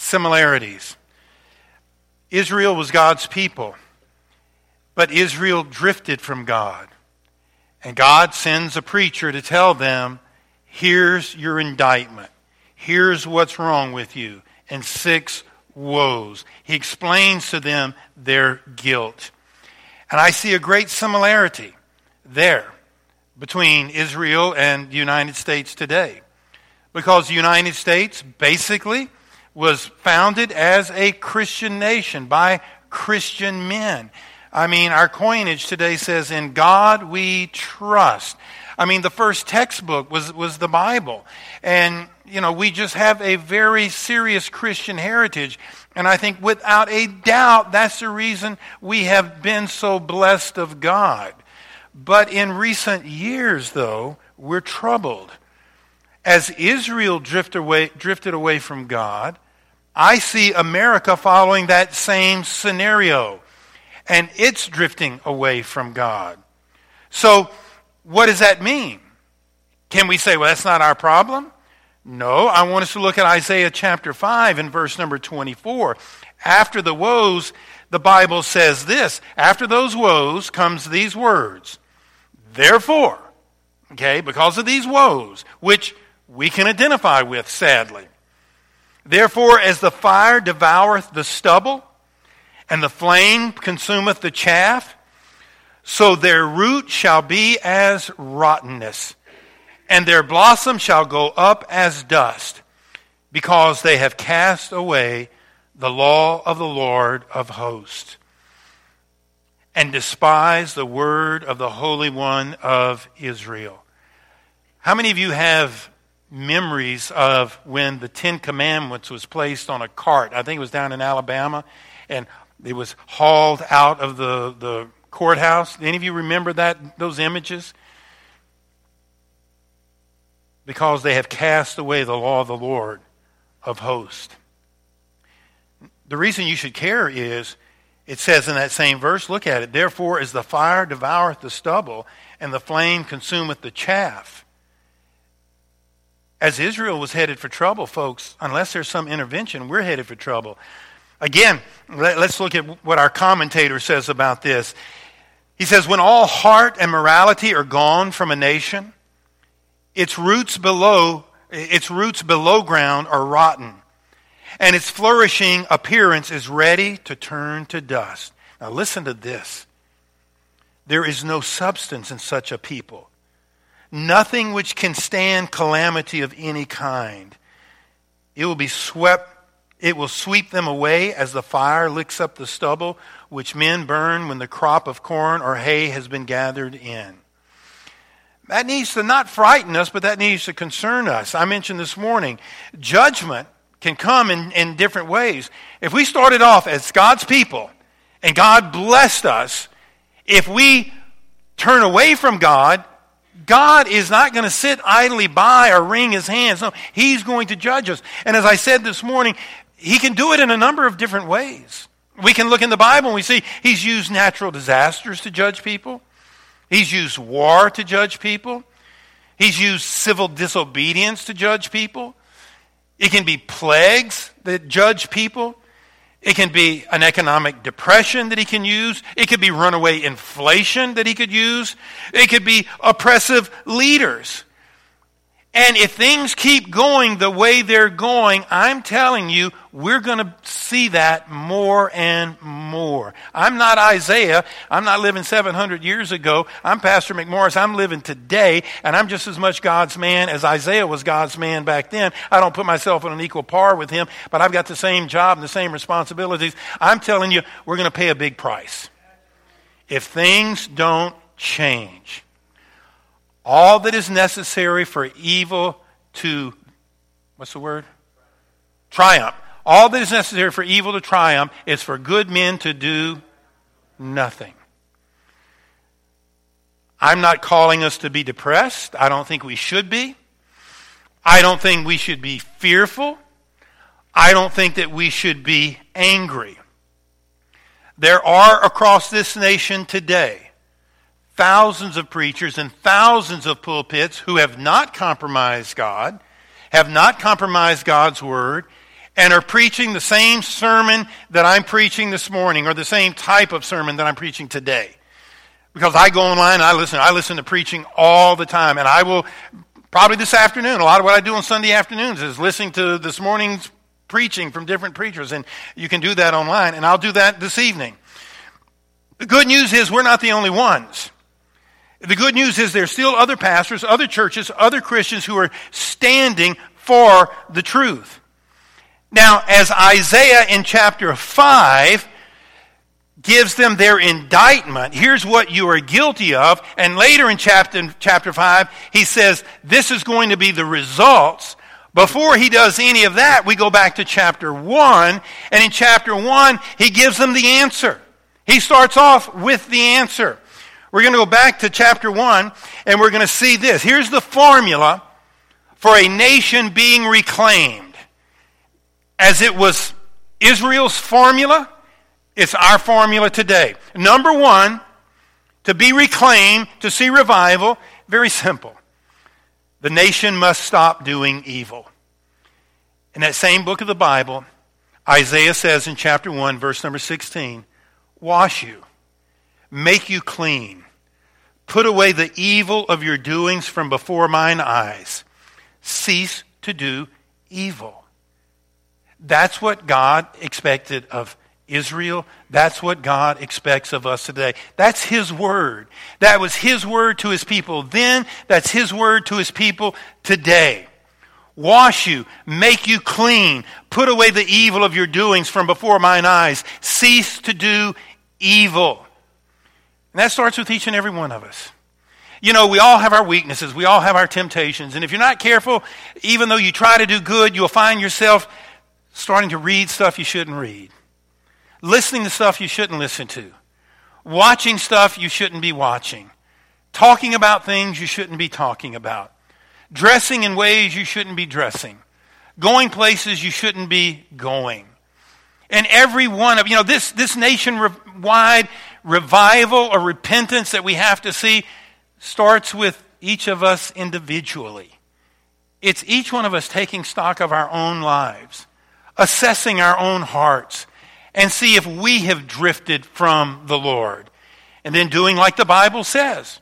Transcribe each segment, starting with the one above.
similarities. Israel was God's people, but Israel drifted from God. And God sends a preacher to tell them, here's your indictment. Here's what's wrong with you. And six woes. He explains to them their guilt. And I see a great similarity there between Israel and the United States today. Because the United States basically was founded as a Christian nation by Christian men. I mean, our coinage today says, In God we trust. I mean, the first textbook was, was the Bible. And, you know, we just have a very serious Christian heritage. And I think without a doubt, that's the reason we have been so blessed of God. But in recent years, though, we're troubled. As Israel drifted away, drifted away from God, I see America following that same scenario, and it's drifting away from God. So, what does that mean? Can we say, well, that's not our problem? No, I want us to look at Isaiah chapter 5 and verse number 24. After the woes, the Bible says this. After those woes comes these words. Therefore, okay, because of these woes, which we can identify with, sadly. Therefore, as the fire devoureth the stubble, and the flame consumeth the chaff, so their root shall be as rottenness, and their blossom shall go up as dust, because they have cast away the law of the Lord of hosts, and despised the word of the Holy One of Israel. How many of you have memories of when the Ten Commandments was placed on a cart. I think it was down in Alabama, and it was hauled out of the, the courthouse. Any of you remember that those images? Because they have cast away the law of the Lord of hosts. The reason you should care is it says in that same verse, look at it, therefore as the fire devoureth the stubble, and the flame consumeth the chaff as Israel was headed for trouble, folks, unless there's some intervention, we're headed for trouble. Again, let, us look at what our commentator says about this. He says, When all heart and morality are gone from a nation, its roots below, its roots below ground are rotten, and its flourishing appearance is ready to turn to dust. Now listen to this. There is no substance in such a people nothing which can stand calamity of any kind. It will be swept, it will sweep them away as the fire licks up the stubble which men burn when the crop of corn or hay has been gathered in. That needs to not frighten us, but that needs to concern us. I mentioned this morning, judgment can come in, in different ways. If we started off as God's people and God blessed us, if we turn away from God, God is not going to sit idly by or wring his hands. No, he's going to judge us. And as I said this morning, he can do it in a number of different ways. We can look in the Bible and we see he's used natural disasters to judge people. He's used war to judge people. He's used civil disobedience to judge people. It can be plagues that judge people. It can be an economic depression that he can use. It could be runaway inflation that he could use. It could be oppressive leaders. And if things keep going the way they're going, I'm telling you, we're going to see that more and more. I'm not Isaiah. I'm not living 700 years ago. I'm Pastor McMorris. I'm living today, and I'm just as much God's man as Isaiah was God's man back then. I don't put myself on an equal par with him, but I've got the same job and the same responsibilities. I'm telling you, we're going to pay a big price. If things don't change all that is necessary for evil to, what's the word? Triumph. all that is necessary for evil to triumph is for good men to do nothing. I'm not calling us to be depressed. I don't think we should be. I don't think we should be fearful. I don't think that we should be angry. There are across this nation today thousands of preachers and thousands of pulpits who have not compromised God, have not compromised God's word, and are preaching the same sermon that I'm preaching this morning or the same type of sermon that I'm preaching today. Because I go online and I listen. I listen to preaching all the time. And I will, probably this afternoon, a lot of what I do on Sunday afternoons is listening to this morning's preaching from different preachers. And you can do that online. And I'll do that this evening. The good news is we're not the only ones. The good news is there's still other pastors, other churches, other Christians who are standing for the truth. Now, as Isaiah in chapter 5 gives them their indictment. Here's what you are guilty of. And later in chapter, chapter 5, he says, this is going to be the results. Before he does any of that, we go back to chapter 1. And in chapter 1, he gives them the answer. He starts off with the answer. We're going to go back to chapter 1 and we're going to see this. Here's the formula for a nation being reclaimed. As it was Israel's formula, it's our formula today. Number one, to be reclaimed, to see revival, very simple. The nation must stop doing evil. In that same book of the Bible, Isaiah says in chapter 1, verse number 16, Wash you, make you clean, put away the evil of your doings from before mine eyes, cease to do evil. That's what God expected of Israel. That's what God expects of us today. That's His word. That was His word to His people then. That's His word to His people today. Wash you, make you clean, put away the evil of your doings from before mine eyes. Cease to do evil. And that starts with each and every one of us. You know, we all have our weaknesses, we all have our temptations. And if you're not careful, even though you try to do good, you'll find yourself starting to read stuff you shouldn't read listening to stuff you shouldn't listen to, watching stuff you shouldn't be watching, talking about things you shouldn't be talking about, dressing in ways you shouldn't be dressing, going places you shouldn't be going. And every one of, you know, this, this nation-wide revival or repentance that we have to see starts with each of us individually. It's each one of us taking stock of our own lives, assessing our own hearts, and see if we have drifted from the Lord. And then doing like the Bible says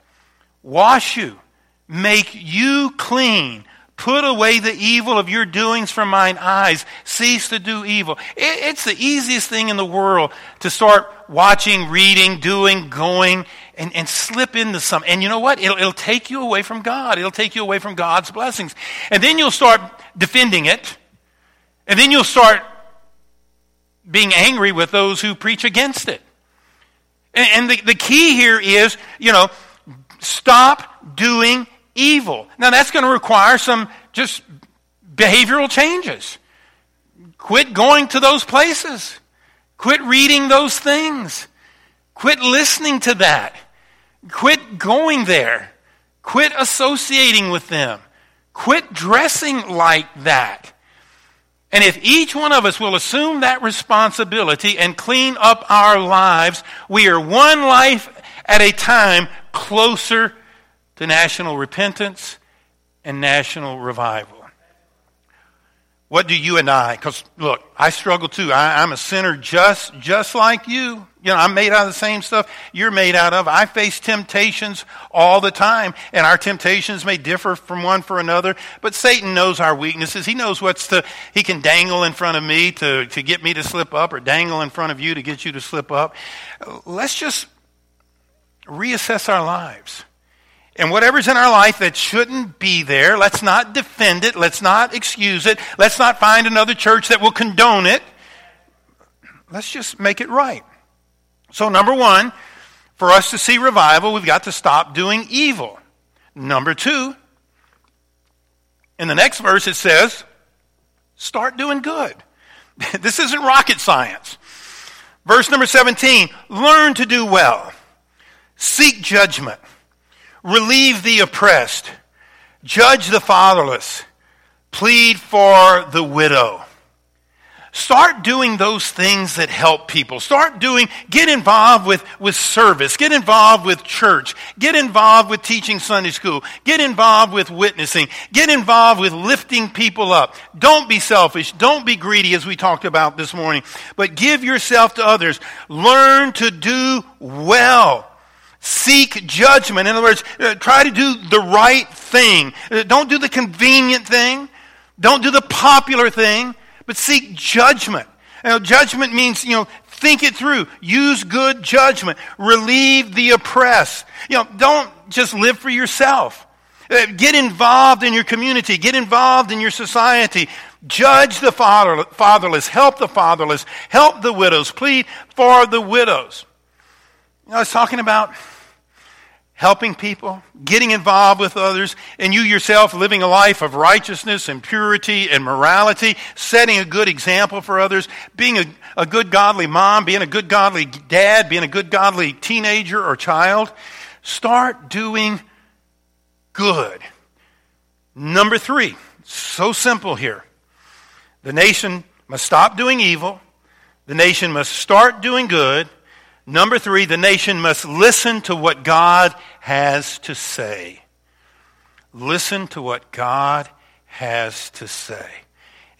wash you, make you clean, put away the evil of your doings from mine eyes, cease to do evil. It's the easiest thing in the world to start watching, reading, doing, going, and, and slip into some. And you know what? It'll, it'll take you away from God. It'll take you away from God's blessings. And then you'll start defending it. And then you'll start being angry with those who preach against it. And, and the, the key here is, you know, stop doing evil. Now, that's going to require some just behavioral changes. Quit going to those places. Quit reading those things. Quit listening to that. Quit going there. Quit associating with them. Quit dressing like that. And if each one of us will assume that responsibility and clean up our lives, we are one life at a time closer to national repentance and national revival. What do you and I, because look, I struggle too. I, am a sinner just, just like you. You know, I'm made out of the same stuff you're made out of. I face temptations all the time, and our temptations may differ from one for another, but Satan knows our weaknesses. He knows what's to, he can dangle in front of me to, to get me to slip up, or dangle in front of you to get you to slip up. Let's just reassess our lives. And whatever's in our life that shouldn't be there, let's not defend it. Let's not excuse it. Let's not find another church that will condone it. Let's just make it right. So, number one, for us to see revival, we've got to stop doing evil. Number two, in the next verse it says, start doing good. this isn't rocket science. Verse number 17 learn to do well, seek judgment, relieve the oppressed, judge the fatherless, plead for the widow. Start doing those things that help people. Start doing, get involved with, with service. Get involved with church. Get involved with teaching Sunday school. Get involved with witnessing. Get involved with lifting people up. Don't be selfish. Don't be greedy as we talked about this morning, but give yourself to others. Learn to do well. Seek judgment. In other words, uh, try to do the right thing. Uh, don't do the convenient thing. Don't do the popular thing but seek judgment. Know, judgment means, you know, think it through. Use good judgment. Relieve the oppressed. You know, don't just live for yourself. Uh, get involved in your community. Get involved in your society. Judge the fatherless. Help the fatherless. Help the widows. Plead for the widows. You know, I was talking about helping people, getting involved with others, and you yourself living a life of righteousness and purity and morality, setting a good example for others, being a, a good godly mom, being a good godly dad, being a good godly teenager or child. Start doing good. Number three, so simple here. The nation must stop doing evil. The nation must start doing good. Number three, the nation must listen to what God has to say. Listen to what God has to say.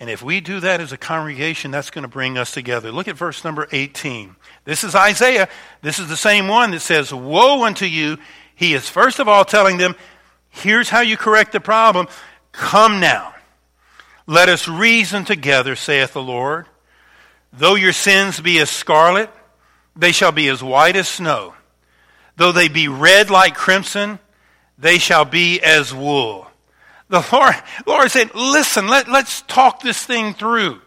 And if we do that as a congregation, that's going to bring us together. Look at verse number 18. This is Isaiah. This is the same one that says, Woe unto you. He is first of all telling them, Here's how you correct the problem. Come now. Let us reason together, saith the Lord. Though your sins be as scarlet, they shall be as white as snow. Though they be red like crimson, they shall be as wool. The Lord, Lord said, listen, let, let's talk this thing through.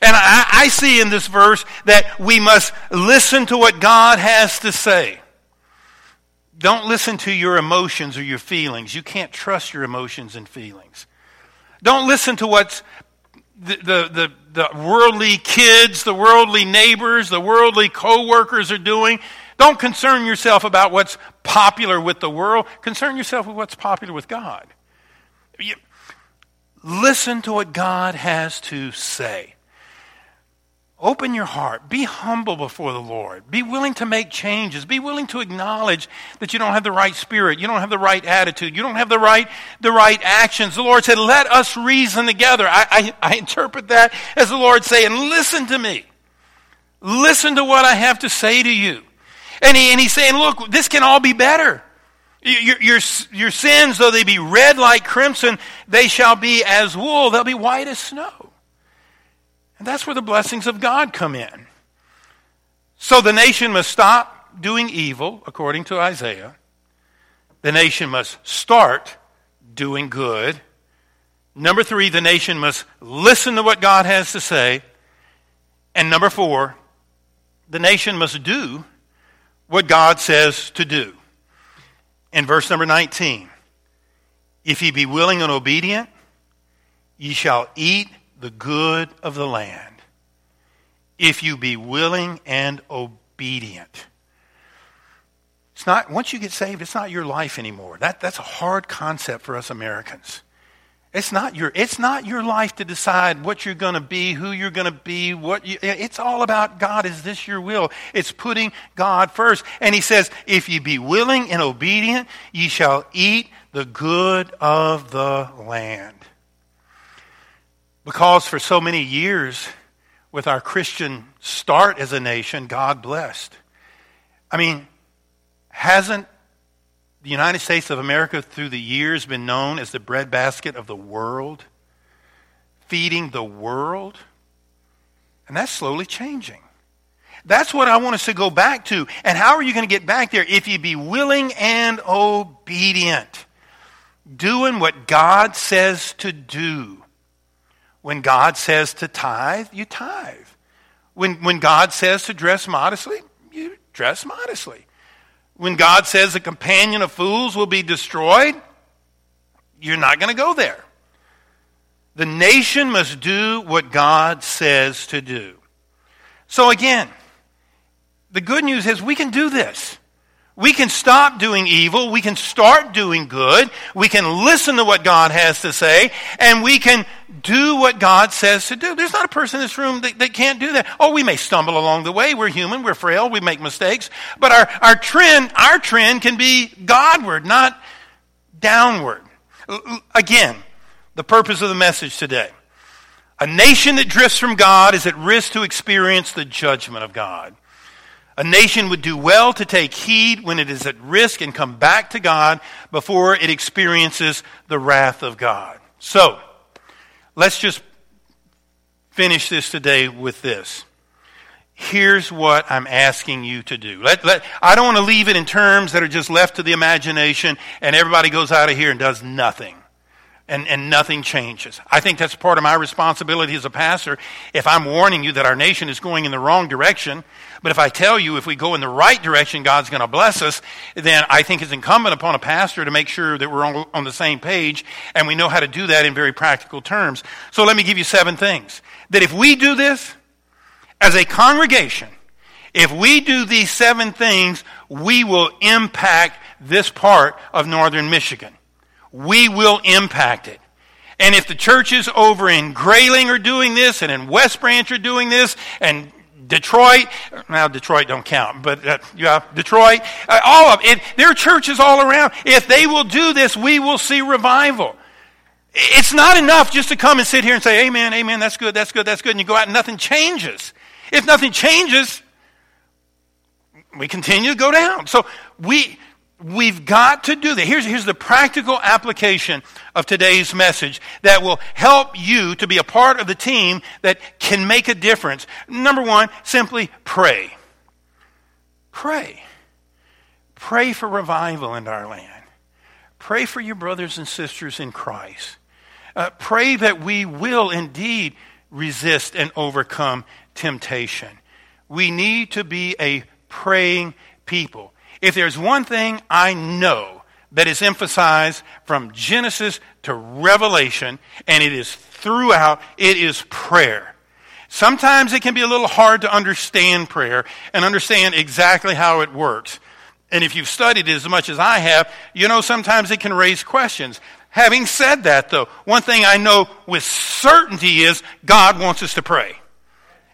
And I, I see in this verse that we must listen to what God has to say. Don't listen to your emotions or your feelings. You can't trust your emotions and feelings. Don't listen to what's the, the, the, worldly kids, the worldly neighbors, the worldly co-workers are doing. Don't concern yourself about what's popular with the world. Concern yourself with what's popular with God. You, listen to what God has to say. Open your heart. Be humble before the Lord. Be willing to make changes. Be willing to acknowledge that you don't have the right spirit. You don't have the right attitude. You don't have the right, the right actions. The Lord said, let us reason together. I, I, I interpret that as the Lord saying, listen to me. Listen to what I have to say to you. And, he, and he's saying, look, this can all be better. Your, your, your sins, though they be red like crimson, they shall be as wool. They'll be white as snow. And that's where the blessings of God come in. So the nation must stop doing evil, according to Isaiah. The nation must start doing good. Number three, the nation must listen to what God has to say. And number four, the nation must do what God says to do. In verse number 19, if ye be willing and obedient, ye shall eat the good of the land if you be willing and obedient. It's not, once you get saved, it's not your life anymore. That, that's a hard concept for us Americans. It's not your, it's not your life to decide what you're going to be, who you're going to be, what you, it's all about God. Is this your will? It's putting God first. And he says, if you be willing and obedient, ye shall eat the good of the land. Because for so many years, with our Christian start as a nation, God blessed. I mean, hasn't the United States of America through the years been known as the breadbasket of the world? Feeding the world? And that's slowly changing. That's what I want us to go back to. And how are you going to get back there? If you be willing and obedient, doing what God says to do. When God says to tithe, you tithe. When, when God says to dress modestly, you dress modestly. When God says a companion of fools will be destroyed, you're not going to go there. The nation must do what God says to do. So again, the good news is we can do this. We can stop doing evil. We can start doing good. We can listen to what God has to say. And we can do what God says to do. There's not a person in this room that, that can't do that. Oh, we may stumble along the way. We're human. We're frail. We make mistakes. But our, our trend, our trend can be Godward, not downward. Again, the purpose of the message today. A nation that drifts from God is at risk to experience the judgment of God. A nation would do well to take heed when it is at risk and come back to God before it experiences the wrath of God. So, let's just finish this today with this. Here's what I'm asking you to do. Let, let, I don't want to leave it in terms that are just left to the imagination and everybody goes out of here and does nothing and, and nothing changes. I think that's part of my responsibility as a pastor. If I'm warning you that our nation is going in the wrong direction, but if I tell you if we go in the right direction, God's going to bless us, then I think it's incumbent upon a pastor to make sure that we're on, on the same page and we know how to do that in very practical terms. So let me give you seven things. That if we do this as a congregation, if we do these seven things, we will impact this part of northern Michigan we will impact it. And if the churches over in Grayling are doing this, and in West Branch are doing this, and Detroit, now Detroit don't count, but uh, yeah, Detroit, uh, all of it, there are churches all around. If they will do this, we will see revival. It's not enough just to come and sit here and say, Amen, Amen, that's good, that's good, that's good, and you go out and nothing changes. If nothing changes, we continue to go down. So we, We've got to do that. Here's, here's the practical application of today's message that will help you to be a part of the team that can make a difference. Number one, simply pray. Pray. Pray for revival in our land. Pray for your brothers and sisters in Christ. Uh, pray that we will indeed resist and overcome temptation. We need to be a praying people. If there's one thing I know that is emphasized from Genesis to Revelation, and it is throughout, it is prayer. Sometimes it can be a little hard to understand prayer and understand exactly how it works. And if you've studied it as much as I have, you know sometimes it can raise questions. Having said that, though, one thing I know with certainty is God wants us to pray.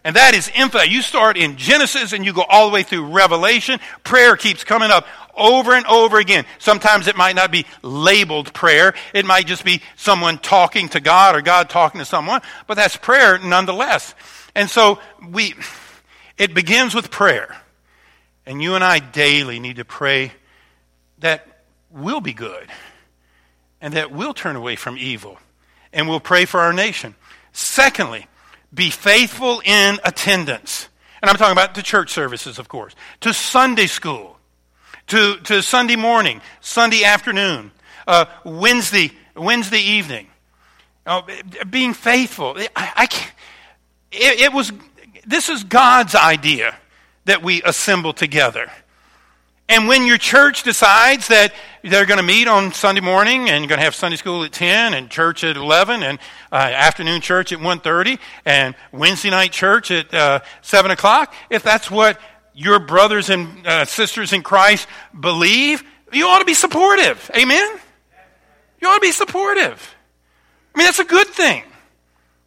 And that is infinite. You start in Genesis and you go all the way through Revelation. Prayer keeps coming up over and over again. Sometimes it might not be labeled prayer. It might just be someone talking to God or God talking to someone, but that's prayer nonetheless. And so we, it begins with prayer. And you and I daily need to pray that we'll be good and that we'll turn away from evil and we'll pray for our nation. Secondly, be faithful in attendance. And I'm talking about to church services, of course, to Sunday school, to, to Sunday morning, Sunday afternoon, uh, Wednesday, Wednesday evening. Uh, being faithful. I, I it, it was, this is God's idea that we assemble together. And when your church decides that they're going to meet on Sunday morning and you're going to have Sunday school at 10 and church at 11 and uh, afternoon church at 1.30 and Wednesday night church at uh, 7 o'clock, if that's what your brothers and uh, sisters in Christ believe, you ought to be supportive. Amen? You ought to be supportive. I mean, that's a good thing.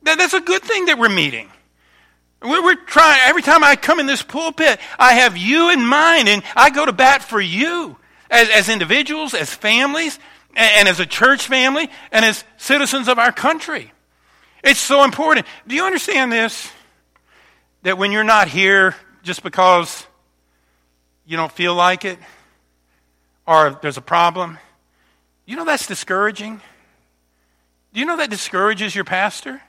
That, that's a good thing that we're meeting. We're trying, every time I come in this pulpit, I have you in mind and I go to bat for you as, as individuals, as families, and, and as a church family, and as citizens of our country. It's so important. Do you understand this? That when you're not here just because you don't feel like it or there's a problem, you know that's discouraging? Do you know that discourages your pastor?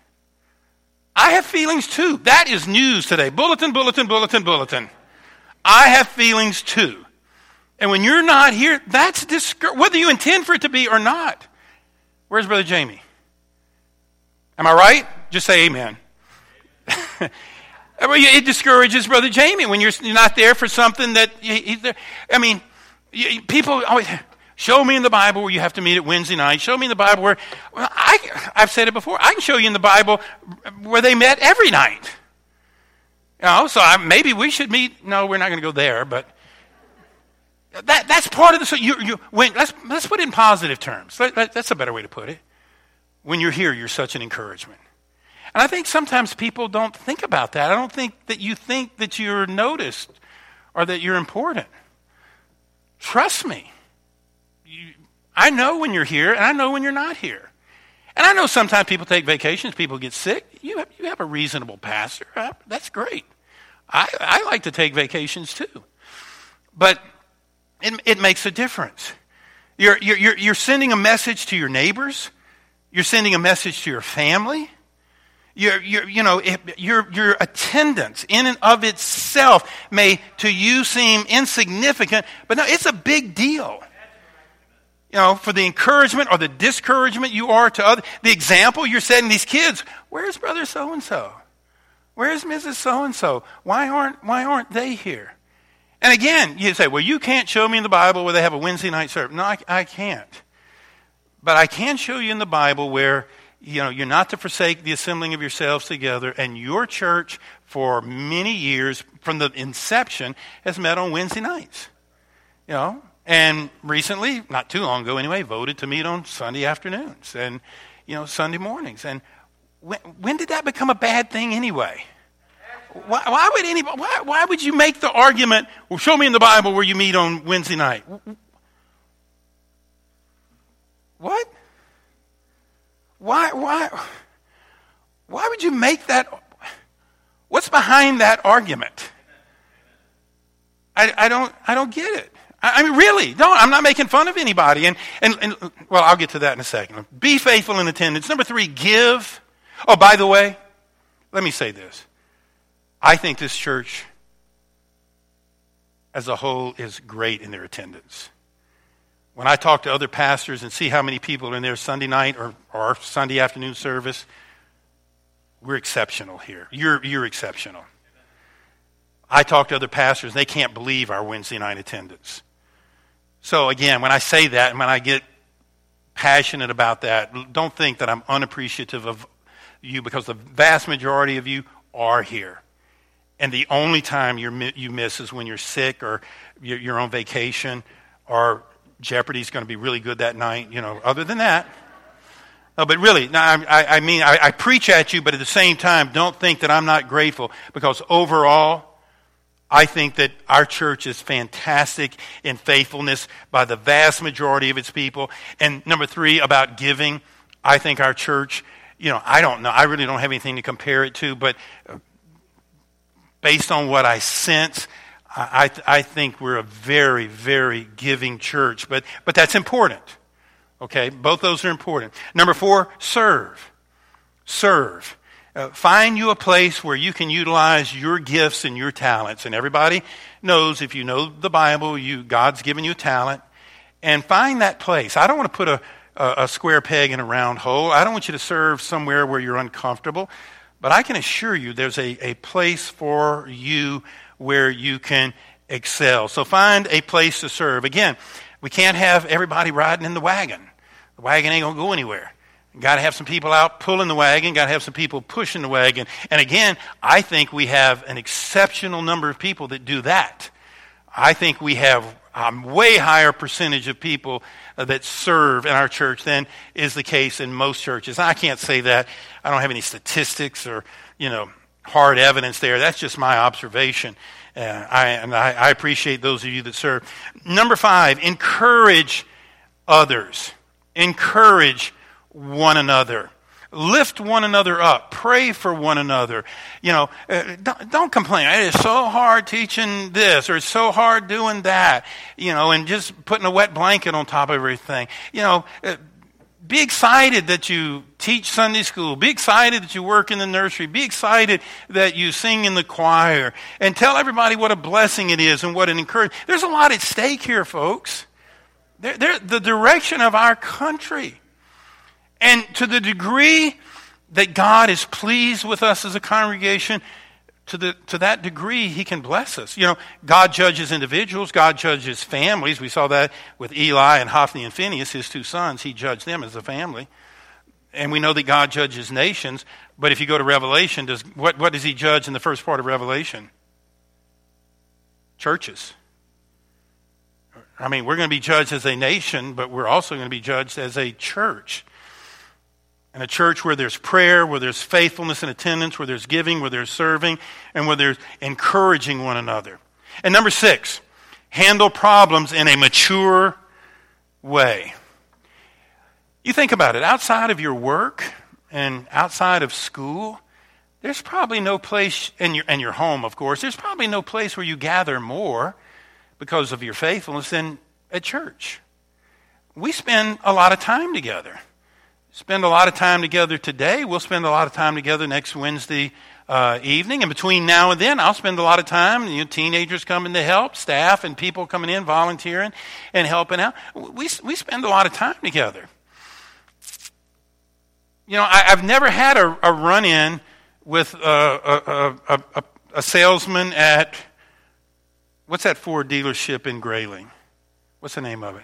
I have feelings too. That is news today. Bulletin, bulletin, bulletin, bulletin. I have feelings too. And when you're not here, that's discour- whether you intend for it to be or not. Where's Brother Jamie? Am I right? Just say amen. it discourages Brother Jamie when you're not there for something that. He's there. I mean, people always. Show me in the Bible where you have to meet at Wednesday night. Show me in the Bible where, well, I, I've said it before, I can show you in the Bible where they met every night. You know, so I, maybe we should meet. No, we're not going to go there, but that, that's part of the. So you, you, when, let's, let's put it in positive terms. Let, let, that's a better way to put it. When you're here, you're such an encouragement. And I think sometimes people don't think about that. I don't think that you think that you're noticed or that you're important. Trust me. I know when you're here, and I know when you're not here. And I know sometimes people take vacations, people get sick. You have, you have a reasonable pastor. That's great. I, I like to take vacations too. But it, it makes a difference. You're, you're, you're sending a message to your neighbors, you're sending a message to your family your, your, you know, your, your attendance in and of itself may to you seem insignificant, but no, it's a big deal. You know, for the encouragement or the discouragement you are to other, the example you're setting these kids. Where's brother so and so? Where's Mrs. So and so? Why aren't why aren't they here? And again, you say, well, you can't show me in the Bible where they have a Wednesday night service. No, I, I can't. But I can show you in the Bible where you know, you're not to forsake the assembling of yourselves together, and your church for many years, from the inception, has met on Wednesday nights. You know, and recently, not too long ago anyway, voted to meet on Sunday afternoons and, you know, Sunday mornings. And when, when did that become a bad thing anyway? Why, why would anybody, why, why would you make the argument, well, show me in the Bible where you meet on Wednesday night? What? Why, why, why would you make that? What's behind that argument? I, I, don't, I don't get it. I, mean, really, don't. I'm not making fun of anybody. And, and, and, well, I'll get to that in a second. Be faithful in attendance. Number three, give. Oh, by the way, let me say this. I think this church as a whole is great in their attendance. When I talk to other pastors and see how many people are in there Sunday night or, or Sunday afternoon service, we're exceptional here. You're, you're exceptional. I talk to other pastors, and they can't believe our Wednesday night attendance. So, again, when I say that and when I get passionate about that, don't think that I'm unappreciative of you because the vast majority of you are here. And the only time you miss is when you're sick or you're, you're on vacation or Jeopardy's going to be really good that night. You know, other than that. No, but really, no, I, I mean, I, I preach at you, but at the same time, don't think that I'm not grateful because overall, I think that our church is fantastic in faithfulness by the vast majority of its people. And number three, about giving, I think our church, you know, I don't know, I really don't have anything to compare it to, but uh, based on what I sense, I, I think we're a very, very giving church, but, but that's important. Okay, both those are important. Number four, serve. Serve. Uh, find you a place where you can utilize your gifts and your talents. And everybody knows if you know the Bible, you, God's given you a talent. And find that place. I don't want to put a, a, a square peg in a round hole. I don't want you to serve somewhere where you're uncomfortable. But I can assure you there's a, a place for you where you can excel. So find a place to serve. Again, we can't have everybody riding in the wagon. The wagon ain't going to go anywhere. Got to have some people out pulling the wagon, got to have some people pushing the wagon. And again, I think we have an exceptional number of people that do that. I think we have a way higher percentage of people uh, that serve in our church than is the case in most churches. I can't say that. I don't have any statistics or, you know, hard evidence there. That's just my observation. Uh, I, and I, I appreciate those of you that serve. Number five, encourage others. Encourage one another. Lift one another up. Pray for one another. You know, uh, don't, don't, complain. It is so hard teaching this or it's so hard doing that. You know, and just putting a wet blanket on top of everything. You know, uh, be excited that you teach Sunday school. Be excited that you work in the nursery. Be excited that you sing in the choir. And tell everybody what a blessing it is and what an encouragement. There's a lot at stake here, folks. They're, they're the direction of our country. And to the degree that God is pleased with us as a congregation, to, the, to that degree, He can bless us. You know, God judges individuals, God judges families. We saw that with Eli and Hophni and Phinehas, his two sons. He judged them as a family. And we know that God judges nations. But if you go to Revelation, does, what, what does He judge in the first part of Revelation? Churches. I mean, we're going to be judged as a nation, but we're also going to be judged as a church. And a church where there's prayer, where there's faithfulness and attendance, where there's giving, where there's serving, and where there's encouraging one another. And number six, handle problems in a mature way. You think about it, outside of your work and outside of school, there's probably no place, in your, and your home, of course, there's probably no place where you gather more because of your faithfulness than at church. We spend a lot of time together spend a lot of time together today. We'll spend a lot of time together next Wednesday uh, evening. And between now and then, I'll spend a lot of time, you know, teenagers coming to help, staff and people coming in, volunteering and helping out. We, we spend a lot of time together. You know, I, have never had a, a run in with a, a, a, a salesman at, what's that Ford dealership in Grayling? What's the name of it?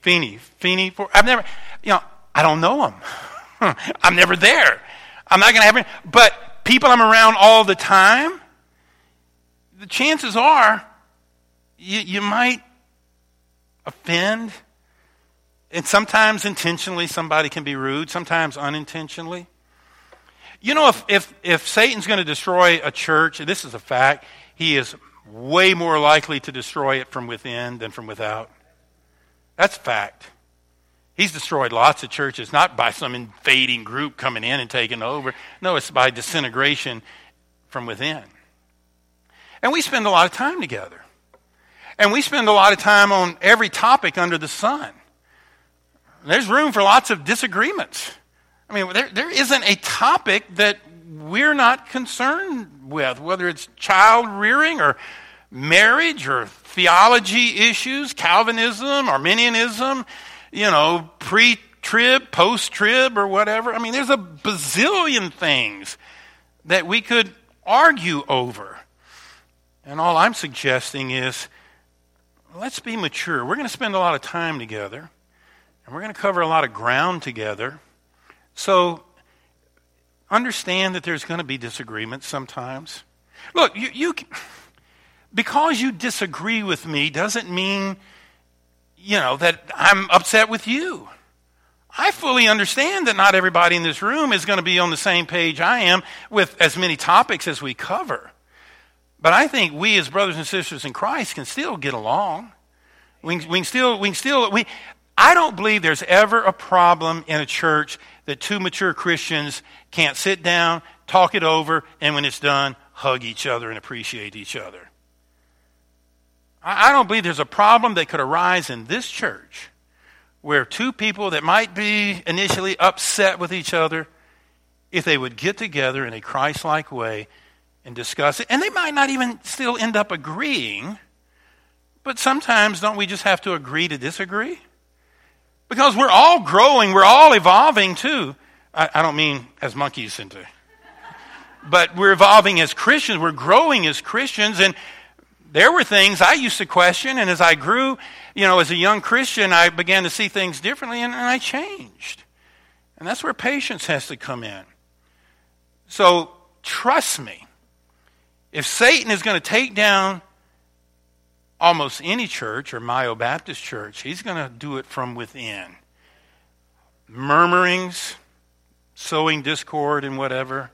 Feeney. Feeney. I've never, you know, I don't know them. I'm never there. I'm not going to have any. But people I'm around all the time, the chances are you, you might offend. And sometimes intentionally, somebody can be rude, sometimes unintentionally. You know, if, if, if Satan's going to destroy a church, this is a fact, he is way more likely to destroy it from within than from without. That's fact. He's destroyed lots of churches, not by some invading group coming in and taking over. No, it's by disintegration from within. And we spend a lot of time together. And we spend a lot of time on every topic under the sun. There's room for lots of disagreements. I mean, there, there isn't a topic that we're not concerned with, whether it's child rearing or marriage or theology issues, Calvinism, Arminianism, you know, pre trib, post trib, or whatever. I mean, there's a bazillion things that we could argue over. And all I'm suggesting is let's be mature. We're going to spend a lot of time together, and we're going to cover a lot of ground together. So understand that there's going to be disagreements sometimes. Look, you, you because you disagree with me doesn't mean you know, that I'm upset with you. I fully understand that not everybody in this room is going to be on the same page I am with as many topics as we cover. But I think we as brothers and sisters in Christ can still get along. We, we can still, we can still, we, I don't believe there's ever a problem in a church that two mature Christians can't sit down, talk it over, and when it's done, hug each other and appreciate each other. I don't believe there's a problem that could arise in this church where two people that might be initially upset with each other, if they would get together in a Christ like way and discuss it, and they might not even still end up agreeing, but sometimes don't we just have to agree to disagree? Because we're all growing, we're all evolving too. I, I don't mean as monkeys into, but we're evolving as Christians, we're growing as Christians, and there were things I used to question, and as I grew, you know, as a young Christian, I began to see things differently, and, and I changed. And that's where patience has to come in. So trust me, if Satan is going to take down almost any church or Mio Baptist church, he's going to do it from within. Murmurings, sowing discord, and whatever.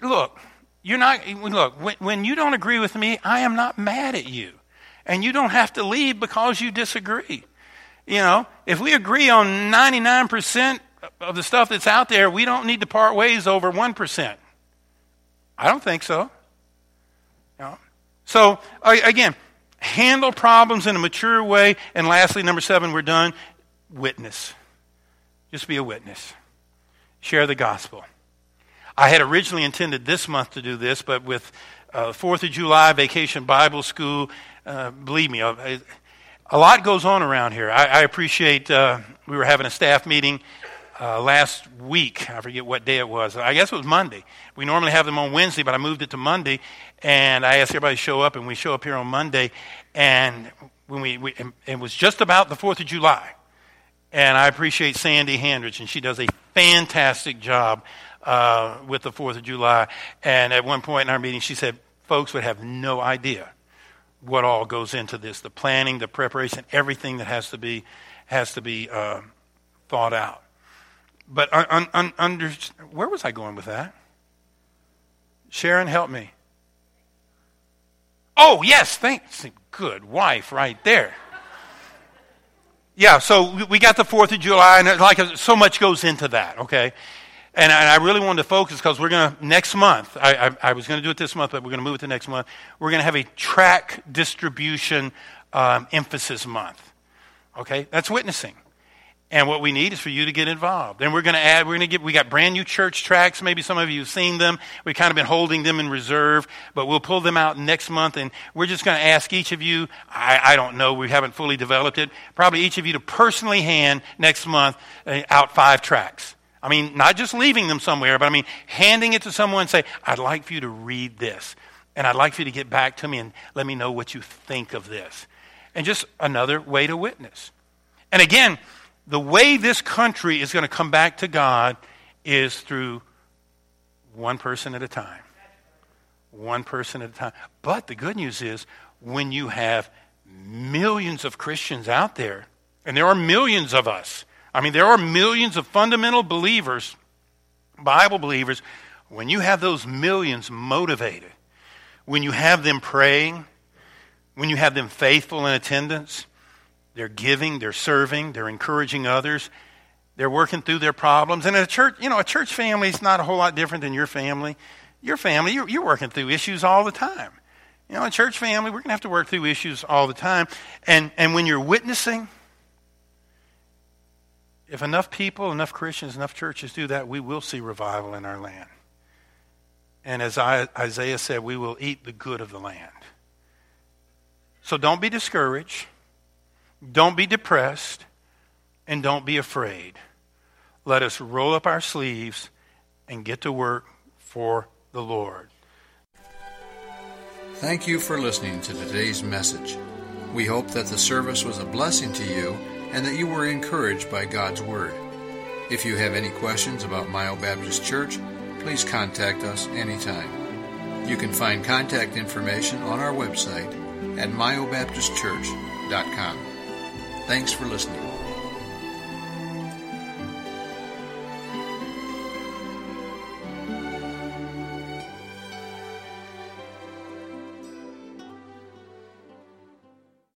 Look, you're not, look, when, when you don't agree with me, I am not mad at you. And you don't have to leave because you disagree. You know, if we agree on 99% of the stuff that's out there, we don't need to part ways over 1%. I don't think so. Know? So, again, handle problems in a mature way. And lastly, number seven, we're done. Witness. Just be a witness. Share the gospel. I had originally intended this month to do this, but with uh, 4th of July, Vacation Bible School, uh, believe me, uh, a lot goes on around here. I, I appreciate, uh, we were having a staff meeting uh, last week. I forget what day it was. I guess it was Monday. We normally have them on Wednesday, but I moved it to Monday. And I asked everybody to show up, and we show up here on Monday. And when we, we it was just about the 4th of July. And I appreciate Sandy Handrich, and she does a fantastic job uh, with the 4th of July. And at one point in our meeting, she said, folks would have no idea what all goes into this the planning, the preparation, everything that has to be, has to be uh, thought out. But un, un, under, where was I going with that? Sharon, help me. Oh, yes, thanks. Good wife right there. Yeah, so we got the 4th of July, and like so much goes into that, okay? And I really wanted to focus because we're going to, next month, I, I, I was going to do it this month, but we're going to move it to next month. We're going to have a track distribution um, emphasis month. Okay? That's witnessing. And what we need is for you to get involved. And we're going to add, we're going to get, we got brand new church tracks. Maybe some of you have seen them. We've kind of been holding them in reserve, but we'll pull them out next month. And we're just going to ask each of you, I, I don't know, we haven't fully developed it, probably each of you to personally hand next month uh, out five tracks. I mean, not just leaving them somewhere, but I mean, handing it to someone and say, I'd like for you to read this. And I'd like for you to get back to me and let me know what you think of this. And just another way to witness. And again, the way this country is going to come back to God is through one person at a time. One person at a time. But the good news is when you have millions of Christians out there, and there are millions of us, I mean, there are millions of fundamental believers, Bible believers, when you have those millions motivated, when you have them praying, when you have them faithful in attendance, they're giving, they're serving, they're encouraging others, they're working through their problems. And a church, you know, a church family is not a whole lot different than your family. Your family, you're, you're working through issues all the time. You know, a church family, we're going to have to work through issues all the time. And, and when you're witnessing, if enough people, enough Christians, enough churches do that, we will see revival in our land. And as Isaiah said, we will eat the good of the land. So don't be discouraged. Don't be depressed and don't be afraid. Let us roll up our sleeves and get to work for the Lord. Thank you for listening to today's message. We hope that the service was a blessing to you and that you were encouraged by God's Word. If you have any questions about Mio Baptist Church, please contact us anytime. You can find contact information on our website at miobaptistchurch.com. Thanks for listening.